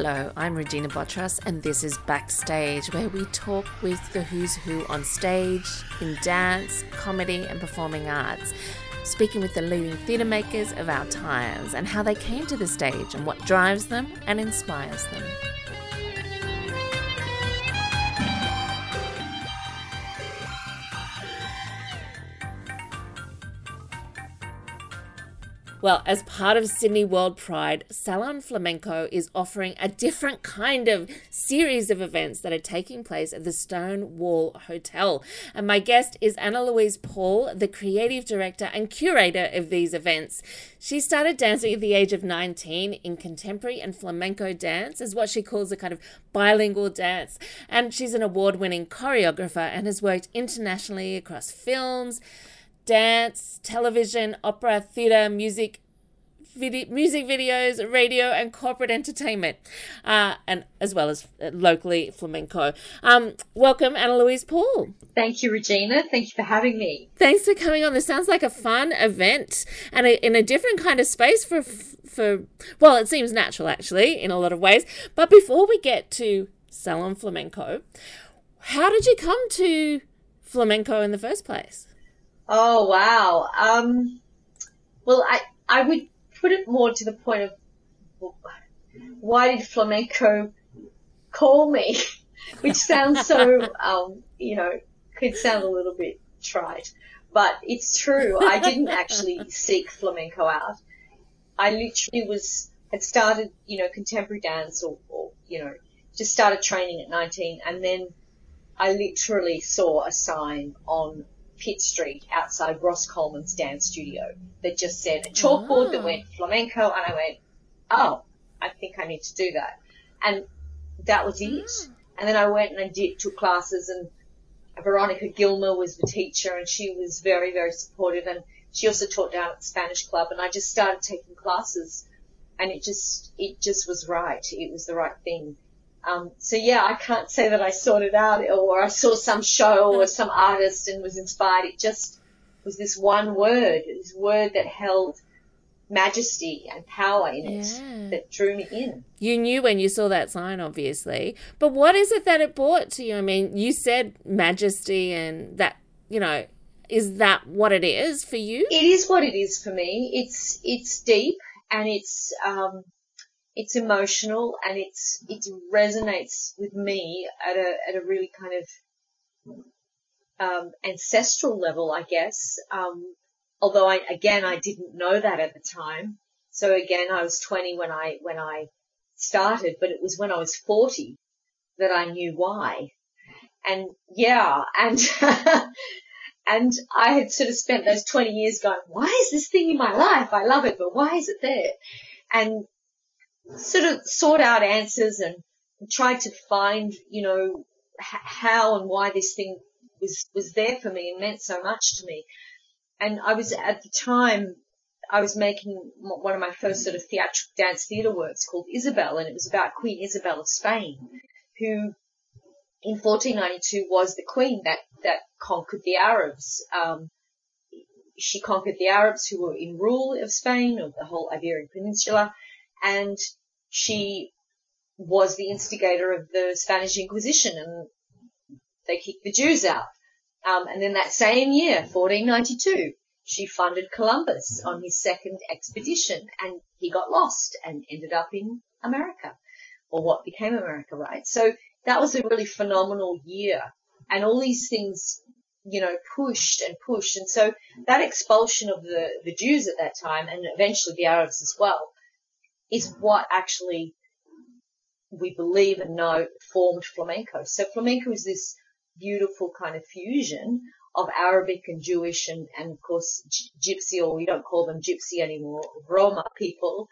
Hello, I'm Regina Botros, and this is Backstage, where we talk with the who's who on stage, in dance, comedy, and performing arts, speaking with the leading theatre makers of our times and how they came to the stage and what drives them and inspires them. Well, as part of Sydney World Pride, Salon Flamenco is offering a different kind of series of events that are taking place at the Stonewall Hotel. And my guest is Annalouise Paul, the creative director and curator of these events. She started dancing at the age of 19 in contemporary and flamenco dance, is what she calls a kind of bilingual dance. And she's an award winning choreographer and has worked internationally across films dance, television, opera, theatre, music, video, music videos, radio, and corporate entertainment, uh, and as well as uh, locally flamenco. Um, welcome, Annalouise Paul. Thank you, Regina. Thank you for having me. Thanks for coming on. This sounds like a fun event and a, in a different kind of space for for well, it seems natural actually in a lot of ways. But before we get to Salon Flamenco, how did you come to flamenco in the first place? Oh wow. Um, well, I I would put it more to the point of why did flamenco call me, which sounds so um, you know could sound a little bit trite, but it's true. I didn't actually seek flamenco out. I literally was had started you know contemporary dance or, or you know just started training at 19 and then I literally saw a sign on Pitt Street outside Ross Coleman's dance studio that just said a chalkboard oh. that went flamenco, and I went, oh, I think I need to do that, and that was it. Mm. And then I went and I did took classes, and Veronica Gilmer was the teacher, and she was very very supportive, and she also taught down at the Spanish Club, and I just started taking classes, and it just it just was right. It was the right thing. Um, so yeah, I can't say that I sorted it out or I saw some show or some artist and was inspired. It just was this one word, this word that held majesty and power in it yeah. that drew me in. You knew when you saw that sign, obviously. But what is it that it brought to you? I mean, you said majesty and that, you know, is that what it is for you? It is what it is for me. It's, it's deep and it's, um, it's emotional and it's it resonates with me at a at a really kind of um, ancestral level, I guess. Um, although I again I didn't know that at the time. So again, I was 20 when I when I started, but it was when I was 40 that I knew why. And yeah, and and I had sort of spent those 20 years going, why is this thing in my life? I love it, but why is it there? And sort of sought out answers and tried to find, you know, how and why this thing was, was there for me and meant so much to me. And I was at the time, I was making one of my first sort of theatrical dance theatre works called Isabel, and it was about Queen Isabel of Spain, who in 1492 was the queen that, that conquered the Arabs. Um, she conquered the Arabs who were in rule of Spain, of the whole Iberian Peninsula, and she was the instigator of the Spanish Inquisition and they kicked the Jews out. Um, and then that same year, 1492, she funded Columbus on his second expedition and he got lost and ended up in America or what became America, right? So that was a really phenomenal year and all these things, you know, pushed and pushed. And so that expulsion of the, the Jews at that time and eventually the Arabs as well is what actually we believe and know formed flamenco. So flamenco is this beautiful kind of fusion of Arabic and Jewish and, and of course Gypsy, or we don't call them Gypsy anymore, Roma people,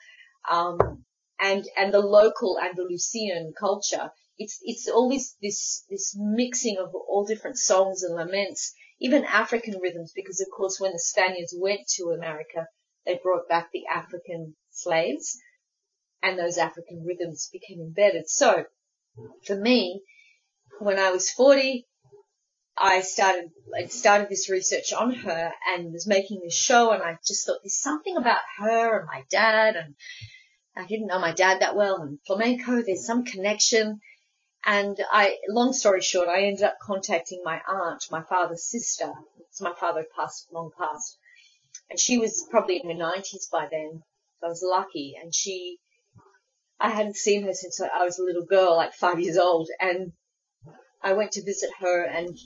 um, and and the local Andalusian culture. It's it's always this this mixing of all different songs and laments, even African rhythms, because of course when the Spaniards went to America, they brought back the African slaves and those African rhythms became embedded. So for me, when I was 40, I started, I started this research on her and was making this show and I just thought there's something about her and my dad and, I didn't know my dad that well and flamenco, there's some connection. And I, long story short, I ended up contacting my aunt, my father's sister. So my father passed, long past. And she was probably in her nineties by then. So I was lucky. And she, I hadn't seen her since I was a little girl, like five years old. And I went to visit her and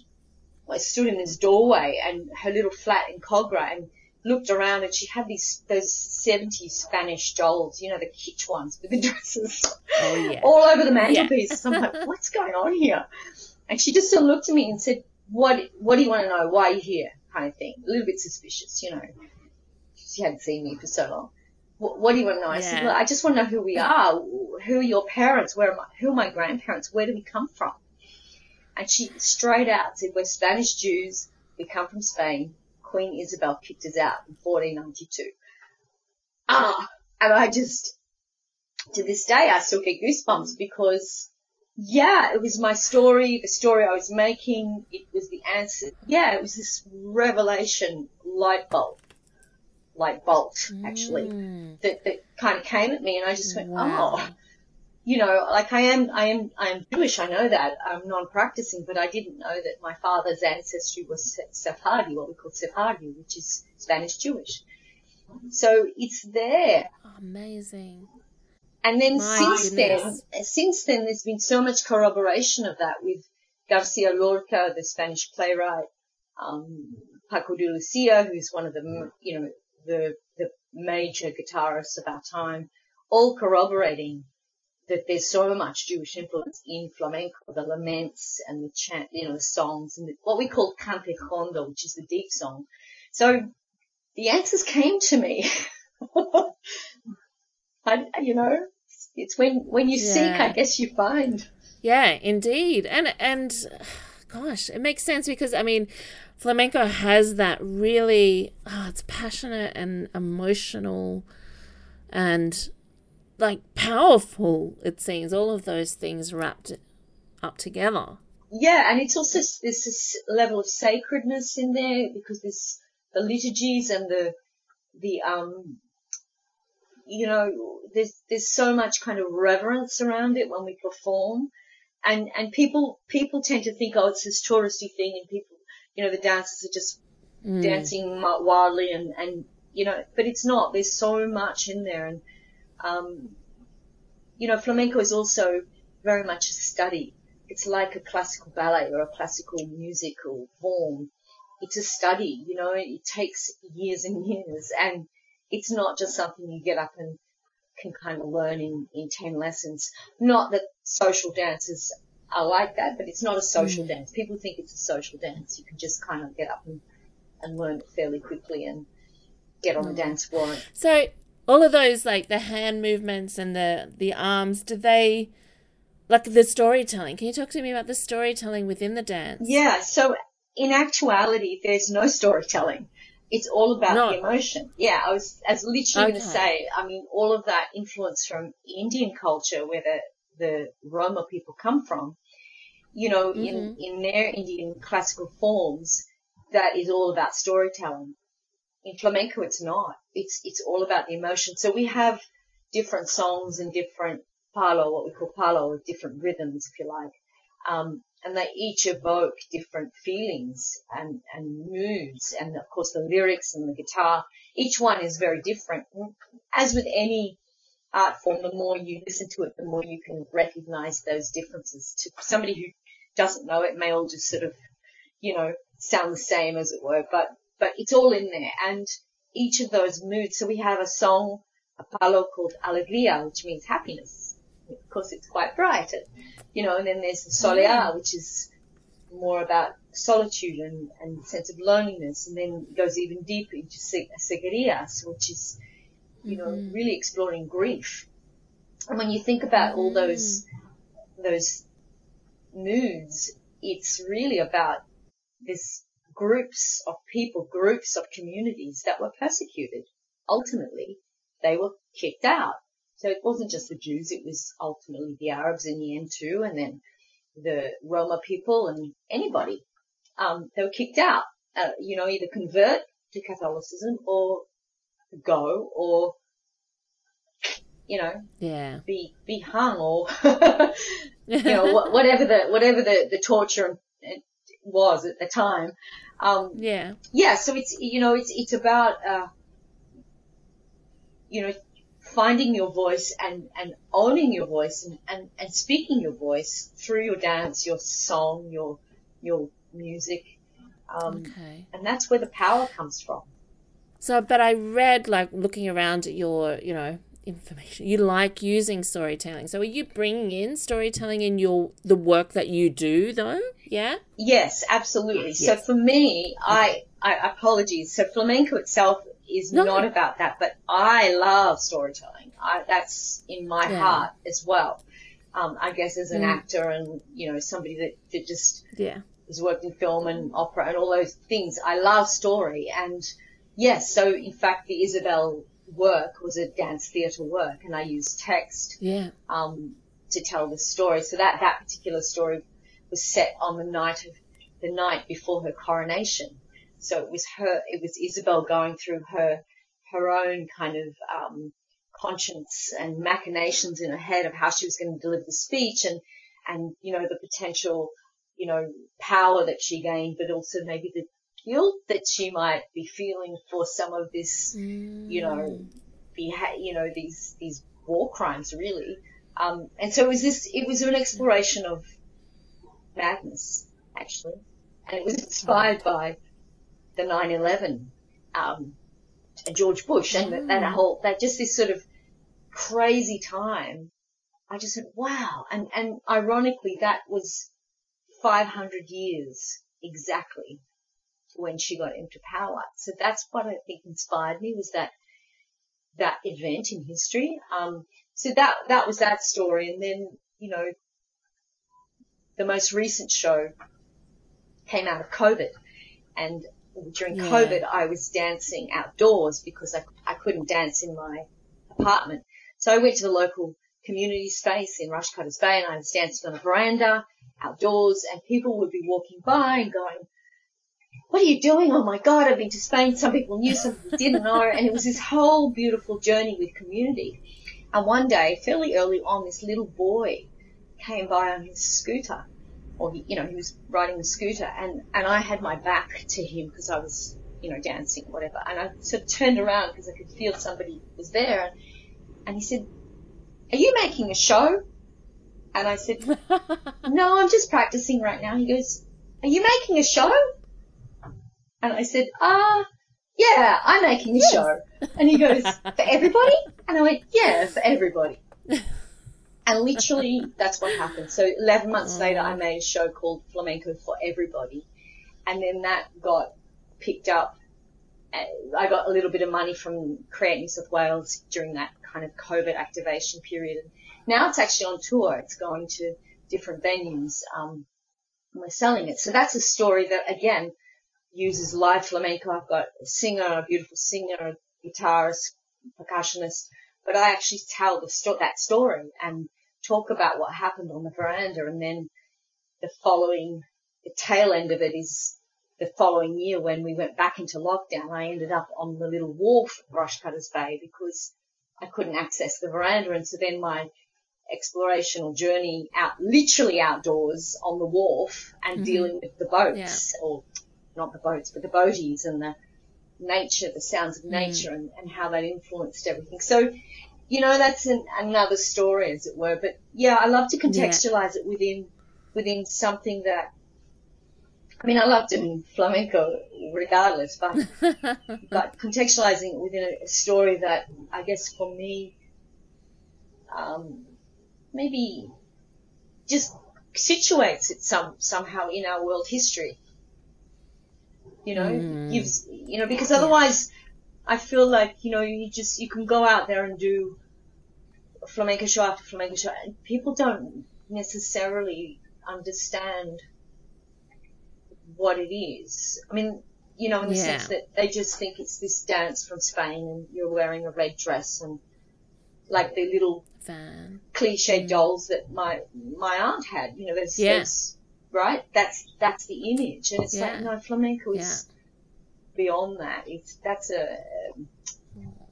I stood in this doorway and her little flat in Kogarah and looked around and she had these those 70s Spanish dolls, you know, the kitsch ones with the dresses Oh, yeah. all over the mantelpiece. So I'm like, what's going on here? And she just sort of looked at me and said, what, what do you want to know? Why are you here? Kind of thing. A little bit suspicious, you know. She hadn't seen me for so long. What, do you want to know? I said, well, I just want to know who we are. Who are your parents? Where am I? Who are my grandparents? Where do we come from? And she straight out said, we're Spanish Jews. We come from Spain. Queen Isabel kicked us out in 1492. Ah, and I just, to this day, I still get goosebumps because, yeah, it was my story, the story I was making, it was the answer. Yeah, it was this revelation light bulb, light bolt, actually, Mm. that, that kind of came at me and I just went, Wow. oh, you know, like I am, I am, I am Jewish. I know that. I'm non-practicing, but I didn't know that my father's ancestry was Se- Sephardi, what we call Sephardi, which is Spanish Jewish. So it's there. Amazing. And then My since goodness. then, since then, there's been so much corroboration of that with Garcia Lorca, the Spanish playwright, um, Paco de Lucia, who's one of the, you know, the, the major guitarists of our time, all corroborating that there's so much Jewish influence in flamenco, the laments and the chant, you know, the songs and the, what we call cante jondo, which is the deep song. So the answers came to me. I, you know, it's when, when you seek, I guess you find. Yeah, indeed. And and gosh, it makes sense because I mean, flamenco has that really oh, it's passionate and emotional and like powerful it seems all of those things wrapped up together. Yeah, and it's also this level of sacredness in there because there's the liturgies and the the um you know there's there's so much kind of reverence around it when we perform, and and people people tend to think oh it's this touristy thing and people you know the dancers are just Mm. dancing wildly and and you know but it's not there's so much in there and um you know flamenco is also very much a study it's like a classical ballet or a classical musical form. It's a study, you know, it takes years and years and it's not just something you get up and can kind of learn in, in 10 lessons. Not that social dances are like that, but it's not a social mm. dance. People think it's a social dance. You can just kind of get up and, and learn it fairly quickly and get on the mm. dance floor. So all of those like the hand movements and the the arms, do they like the storytelling? Can you talk to me about the storytelling within the dance? Yeah, so in actuality, there's no storytelling. It's all about No. the emotion. Yeah, I was, I was literally going to say, I mean, all of that influence from Indian culture, where the, the Roma people come from, you know, in, mm-hmm. in their Indian classical forms, that is all about storytelling. In flamenco, it's not. It's, it's all about the emotion. So we have different songs and different palo, what we call palo, different rhythms, if you like. Um, and they each evoke different feelings and, and moods and of course the lyrics and the guitar. Each one is very different. As with any art form, the more you listen to it, the more you can recognize those differences. To somebody who doesn't know it may all just sort of, you know, sound the same as it were, but, but it's all in there and each of those moods. So we have a song, a palo called Alegria, which means happiness. Of course, it's quite bright, and, you know, and then there's the Solear, mm. which is more about solitude and, and sense of loneliness, and then it goes even deeper into Segurias, which is, you know, mm-hmm. really exploring grief. And when you think about all mm-hmm. those, those moods, it's really about this groups of people, groups of communities that were persecuted. Ultimately, they were kicked out. So it wasn't just the Jews, it was ultimately the Arabs in the end too, and then the Roma people and anybody. Um, they were kicked out. Uh, you know, either convert to Catholicism or go or, you know, Yeah. be be hung or you know wha- whatever the whatever the the torture was at the time. Um, Yeah. yeah, so it's you know it's it's about uh, you know finding your voice and and owning your voice and, and and speaking your voice through your dance, your song, your your music, um, Okay. and that's where the power comes from. So, but I read, like, looking around at your, you know, information, you like using storytelling. So, are you bringing in storytelling in your the work that you do, though? Yeah. Yes, absolutely. So for me, I, I apologies. So flamenco itself is No. not about that, but I love storytelling. I, that's in my Yeah. heart as well. Um, I guess as an Mm. actor and you know somebody that, that just Yeah. has worked in film and opera and all those things. I love story and yes. So in fact, the Isabel work was a dance theatre work, and I used text Yeah. um, to tell the story. So that that particular story was set on the night of the night before her coronation. So it was her, it was Isabel going through her her own kind of um, conscience and machinations in her head of how she was going to deliver the speech and and you know the potential you know power that she gained, but also maybe the guilt that she might be feeling for some of this you know, beha- you know, these, these war crimes really. Um, and so it was this, it was an exploration of madness, actually. And it was inspired by the 9-11, um, George Bush and that, that whole, that just this sort of crazy time. I just said, wow. And, and ironically, that was 500 years exactly when she got into power. So that's what I think inspired me was that that event in history. Um, so that that was that story, and then you know the most recent show came out of COVID, and during Yeah. COVID I was dancing outdoors because I I couldn't dance in my apartment. So I went to the local community space in Rushcutters Bay, and I was dancing on a veranda outdoors, and people would be walking by and going what are you doing? Oh my God, I've been to Spain. Some people knew, some people didn't know. And it was this whole beautiful journey with community. And one day, fairly early on, this little boy came by on his scooter. Or, he, you know, he was riding the scooter and, and I had my back to him because I was, you know, dancing, whatever. And I sort of turned around because I could feel somebody was there. And he said, are you making a show? And I said, no, I'm just practicing right now. He goes, are you making a show? And I said, ah, yeah, I'm making a show. And he goes, for everybody? And I went, yeah, for everybody. and literally, that's what happened. So 11 months later, I made a show called Flamenco for Everybody. And then that got picked up. I got a little bit of money from Create New South Wales during that kind of COVID activation period. And now it's actually on tour. It's going to different venues. Um, and we're selling it. So that's a story that, again, uses live flamenco. I've got a singer, a beautiful singer, a guitarist, percussionist, but I actually tell the sto- that story and talk about what happened on the veranda. And then the following, the tail end of it is the following year when we went back into lockdown. I ended up on the little wharf at Rushcutters Bay because I couldn't access the veranda. And so then my explorational journey out, literally outdoors on the wharf and mm-hmm. dealing with the boats or not the boats, but the boaties and the nature, the sounds of mm. nature and, and how that influenced everything. So, you know, that's an, another story as it were. But yeah, I love to contextualize it within, within something that, I mean, I love doing flamenco regardless, but, but contextualizing it within a, a story that I guess for me, um, maybe just situates it some, somehow in our world history you know, Mm. gives, you know, because otherwise I feel like, you know, you just, you can go out there and do flamenco show after flamenco show and people don't necessarily understand what it is. I mean, you know, in the Yeah. sense that they just think it's this dance from Spain and you're wearing a red dress and like the little Fan. cliche mm. dolls that my my aunt had. You know, there's, Yeah. right. That's that's the image, and it's Yeah. like no flamenco is beyond that. It's that's a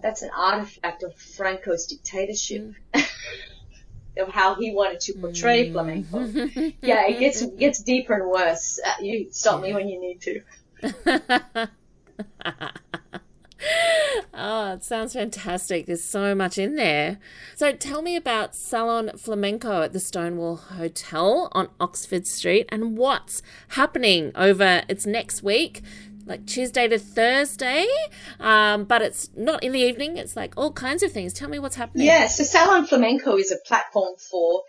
that's an artifact of Franco's dictatorship. Mm. of how he wanted to portray mm. flamenco. yeah, it gets gets deeper and worse. Uh, you stop me when you need to. oh, it sounds fantastic. There's so much in there. So tell me about Salon Flamenco at the Stonewall Hotel on Oxford Street and what's happening over its next week. Like Tuesday to Thursday, um, but it's not in the evening. It's like all kinds of things. Tell me what's happening. Yeah, so Salon Flamenco is a platform for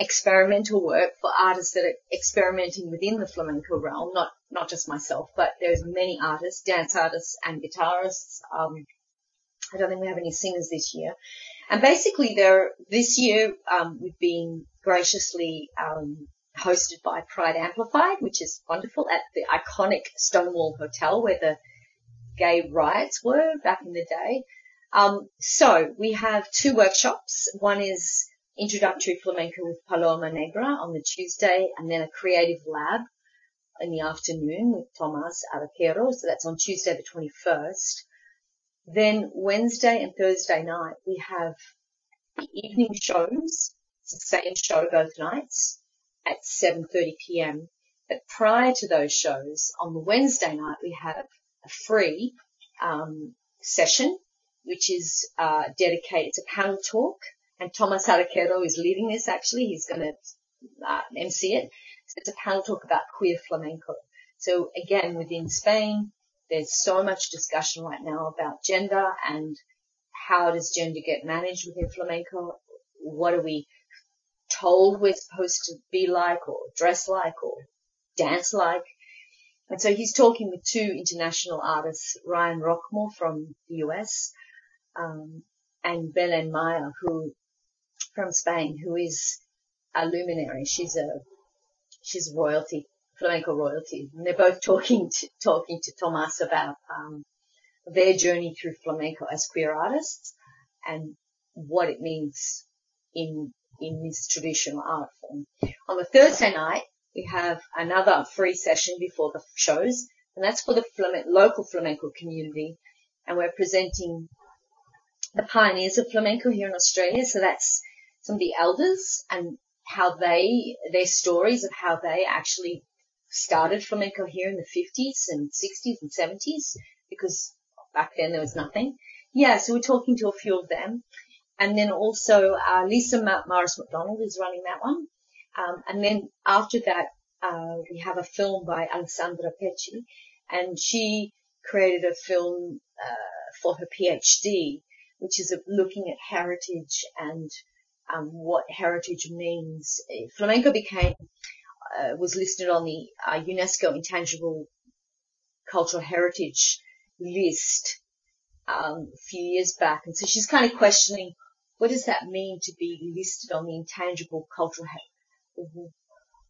experimental work for artists that are experimenting within the flamenco realm, not not just myself, but there's many artists, dance artists and guitarists. Um, I don't think we have any singers this year. And basically, there this year um, we've been graciously um, hosted by Pride Amplified, which is wonderful, at the iconic Stonewall Hotel where the gay riots were back in the day. Um, so we have two workshops. One is introductory flamenco with Paloma Negra on the Tuesday, and then a creative lab in the afternoon with Tomas Araquero. So that's on Tuesday the 21st. Then Wednesday and Thursday night, we have the evening shows. It's the same show both nights at 7.30 p.m. But prior to those shows, on the Wednesday night, we have a free um, session, which is uh, dedicated, it's a panel talk and Thomas Araquero is leading this actually. He's going to uh, MC it. So it's a panel talk about queer flamenco. So again, within Spain, there's so much discussion right now about gender and how does gender get managed within flamenco? What are we told we're supposed to be like or dress like or dance like? And so he's talking with two international artists, Ryan Rockmore from the US, um, and Belen Maya, who from Spain who is a luminary. She's a she's royalty, flamenco royalty, and they're both talking to, talking to Tomas about um, their journey through flamenco as queer artists and what it means in in this traditional art form. On the Thursday night, we have another free session before the shows, and that's for the local flamenco community, and we're presenting the pioneers of flamenco here in Australia. So that's some of the elders and how they, their stories of how they actually started flamenco here in the 50s and 60s and 70s because back then there was nothing. Yeah, so we're talking to a few of them. And then also, uh, Lisa Morris McDonald is running that one. Um, and then after that, uh, we have a film by Alessandra Pecci and she created a film, uh, for her PhD, which is looking at heritage and um, what heritage means. Flamenco became uh, was listed on the uh, UNESCO Intangible Cultural Heritage list um, a few years back, and so she's kind of questioning what does that mean to be listed on the intangible cultural. Heritage?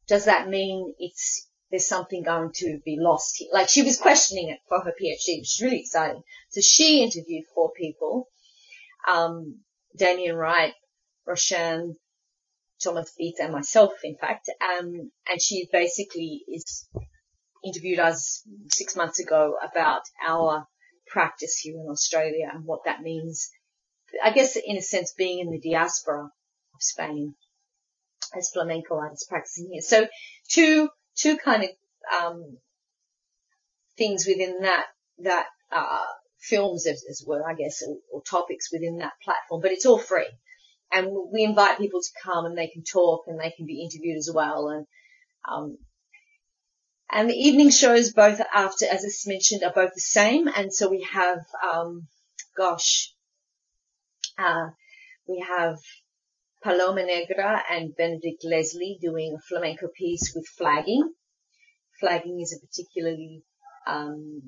Does that mean it's there's something going to be lost here? Like she was questioning it for her PhD, which is really exciting. So she interviewed four people. Um, Damien Wright, Roshan, Thomas Beat and myself, in fact. Um, and she basically is interviewed us six months ago about our practice here in Australia and what that means. I guess in a sense being in the diaspora of Spain as flamenco artists practicing here. So two, two kind of, um, things within that, that, uh, films as, as well, I guess, or, or topics within that platform, but it's all free and we invite people to come and they can talk and they can be interviewed as well. And, um, and the evening shows both after, as I mentioned, are both the same. And so we have, um, gosh, uh, we have Paloma Negra and Benedict Leslie doing a flamenco piece with flagging. Flagging is a particularly um,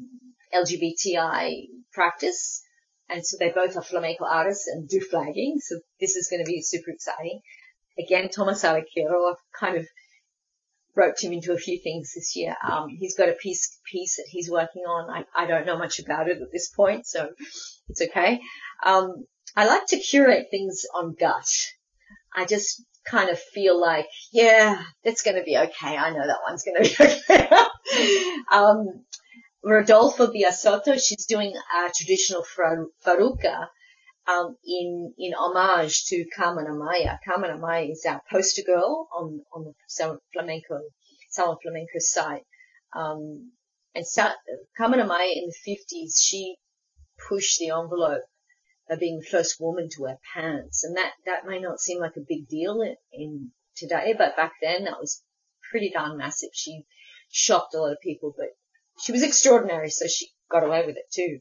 LGBTI practice. And so they both are flamenco artists and do flagging. So this is going to be super exciting. Again, Thomas Araquero, I've kind of roped him into a few things this year. Um, he's got a piece, piece that he's working on. I, I don't know much about it at this point, so it's okay. Um, I like to curate things on gut. I just kind of feel like, yeah, that's going to be okay. I know that one's going to be okay. um, Rodolfo Biasotto, she's doing a traditional farruca, um, in in homage to Carmen Amaya. Carmen Amaya is our poster girl on on the Flamenco Salon Flamenco site. Um, and Sa- Carmen Amaya in the 50s, she pushed the envelope by being the first woman to wear pants. And that, that may not seem like a big deal in, in today, but back then that was pretty darn massive. She shocked a lot of people, but she was extraordinary, so she got away with it too.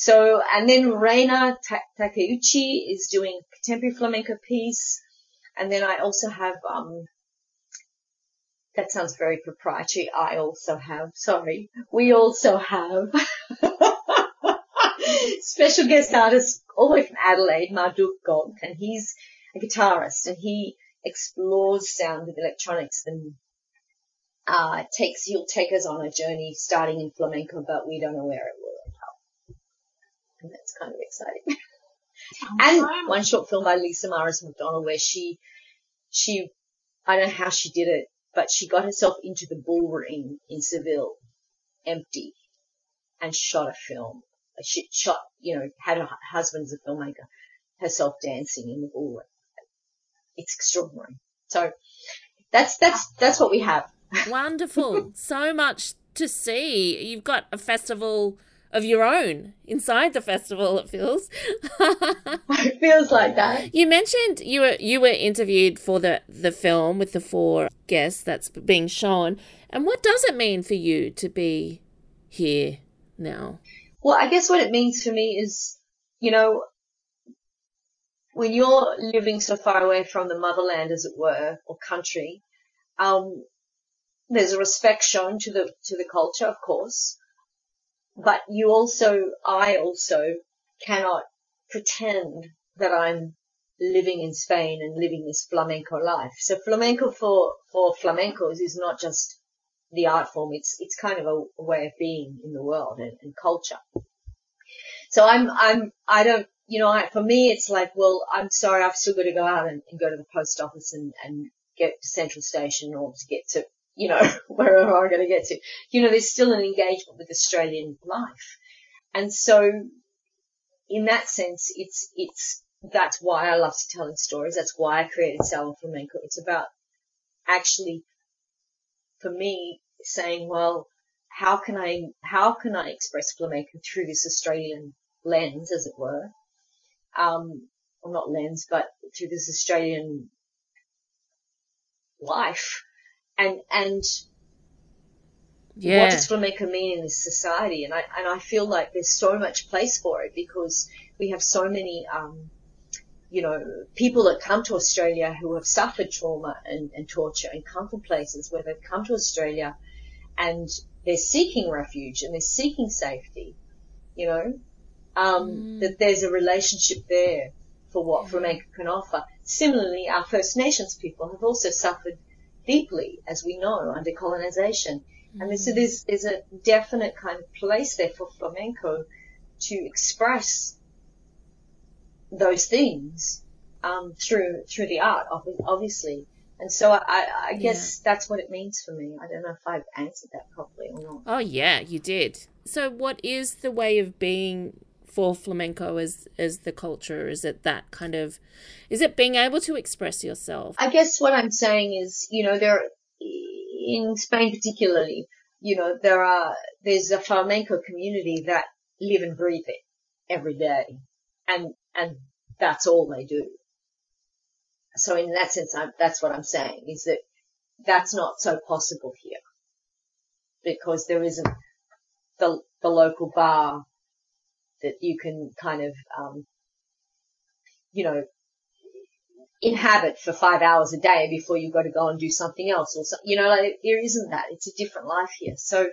So, and then Reina Takeuchi is doing a contemporary flamenco piece. And then I also have, um, that sounds very proprietary. I also have, sorry, we also have special guest artist all the way from Adelaide, Marduk Gog, and he's a guitarist and he explores sound with electronics and uh, takes, he'll take us on a journey starting in flamenco, but we don't know where it will. And that's kind of exciting. and one short film by Lisa Maris McDonald where she, she, I don't know how she did it, but she got herself into the bull ring in Seville, empty, and shot a film. She shot, you know, had her husband as a filmmaker, herself dancing in the bull ring. It's extraordinary. So that's, that's, that's what we have. Wonderful. so much to see. You've got a festival of your own inside the festival it feels. It feels like that. You mentioned you were you were interviewed for the the film with the four guests that's being shown. And what does it mean for you to be here now? Well i guess what it means for me is you know when you're living so far away from the motherland as it were or country um there's a respect shown to the to the culture of course but you also, I also cannot pretend that I'm living in Spain and living this flamenco life. So flamenco for, for flamencos is not just the art form. It's, it's kind of a, a way of being in the world and, and culture. So I'm, I'm, I don't, you know, I, for me, it's like, well, I'm sorry, I've still got to go out and, and go to the post office and, and get to Central Station or to get to you know, wherever I'm going to get to, you know, there's still an engagement with Australian life. And so in that sense, it's, it's, that's why I love telling stories. That's why I created Salon Flamenco. It's about actually, for me, saying, well, how can I, how can I express flamenco through this Australian lens, as it were? Um, or not lens, but through this Australian life and and yeah. what does flamenco mean in this society? And I and I feel like there's so much place for it because we have so many, um, you know, people that come to Australia who have suffered trauma and, and torture and come from places where they've come to Australia and they're seeking refuge and they're seeking safety. You know, um, mm. that there's a relationship there for what yeah. flamenco can offer. Similarly, our First Nations people have also suffered deeply, as we know, under colonization. Mm-hmm. And so there's, there's a definite kind of place there for flamenco to express those things um, through through the art, obviously. And so I, I guess yeah. that's what it means for me. I don't know if I've answered that properly or not. Oh yeah, you did. So what is the way of being for flamenco as as the culture? Is it that kind of is it being able to express yourself? I guess what I'm saying is, you know, there in Spain particularly, you know, there are there's a flamenco community that live and breathe it every day. And and that's all they do. So in that sense, I'm, that's what I'm saying is that that's not so possible here because there isn't the, the local bar that you can kind of, um, you know, inhabit for five hours a day before you've got to go and do something else or something. You know, like there isn't that. It's a different life here. So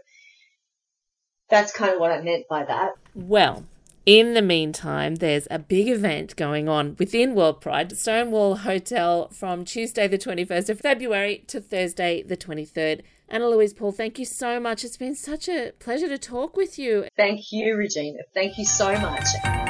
that's kind of what I meant by that. Well, in the meantime, there's a big event going on within World Pride, Stonewall Hotel, from Tuesday, the 21st of February to Thursday, the 23rd. Annalouise Paul, thank you so much. It's been such a pleasure to talk with you. Thank you, Regina. Thank you so much.